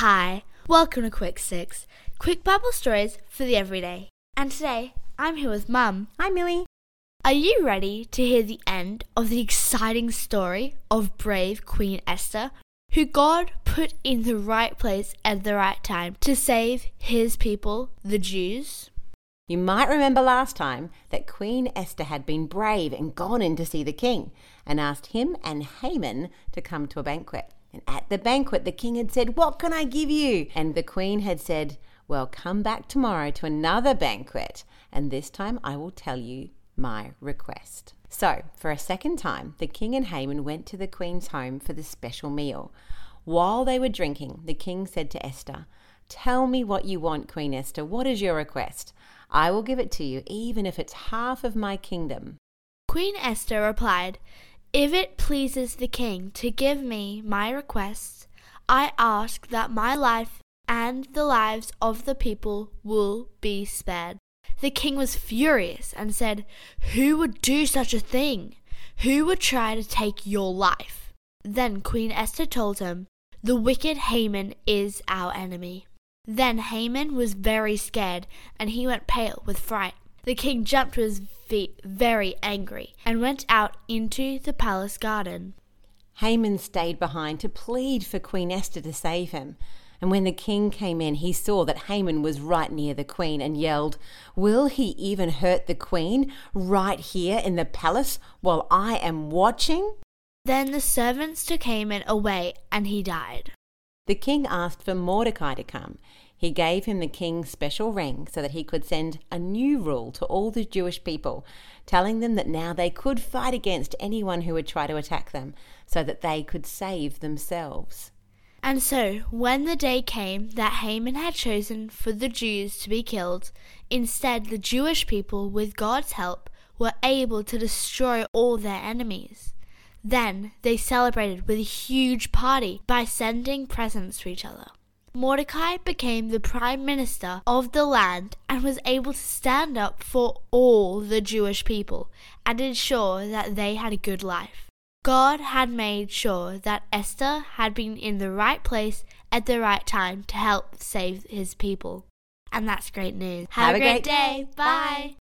Hi, welcome to Quick Six, quick Bible stories for the everyday. And today, I'm here with Mum. Hi, Millie. Are you ready to hear the end of the exciting story of brave Queen Esther, who God put in the right place at the right time to save his people, the Jews? You might remember last time that Queen Esther had been brave and gone in to see the king and asked him and Haman to come to a banquet. And at the banquet, the king had said, What can I give you? And the queen had said, Well, come back tomorrow to another banquet, and this time I will tell you my request. So, for a second time, the king and Haman went to the queen's home for the special meal. While they were drinking, the king said to Esther, Tell me what you want, Queen Esther. What is your request? I will give it to you, even if it's half of my kingdom. Queen Esther replied, If it pleases the king to give me my requests, I ask that my life and the lives of the people will be spared. The king was furious and said, Who would do such a thing? Who would try to take your life? Then Queen Esther told him, The wicked Haman is our enemy. Then Haman was very scared, and he went pale with fright. The king jumped to his feet very angry, and went out into the palace garden. Haman stayed behind to plead for Queen Esther to save him. And when the king came in, he saw that Haman was right near the queen and yelled, Will he even hurt the queen right here in the palace while I am watching? Then the servants took Haman away, and he died. The king asked for Mordecai to come. He gave him the king's special ring so that he could send a new rule to all the Jewish people, telling them that now they could fight against anyone who would try to attack them, so that they could save themselves. And so, when the day came that Haman had chosen for the Jews to be killed, instead the Jewish people, with God's help, were able to destroy all their enemies. Then they celebrated with a huge party by sending presents to each other. Mordecai became the prime minister of the land and was able to stand up for all the Jewish people and ensure that they had a good life. God had made sure that Esther had been in the right place at the right time to help save his people. And that's great news. Have a great day. Bye.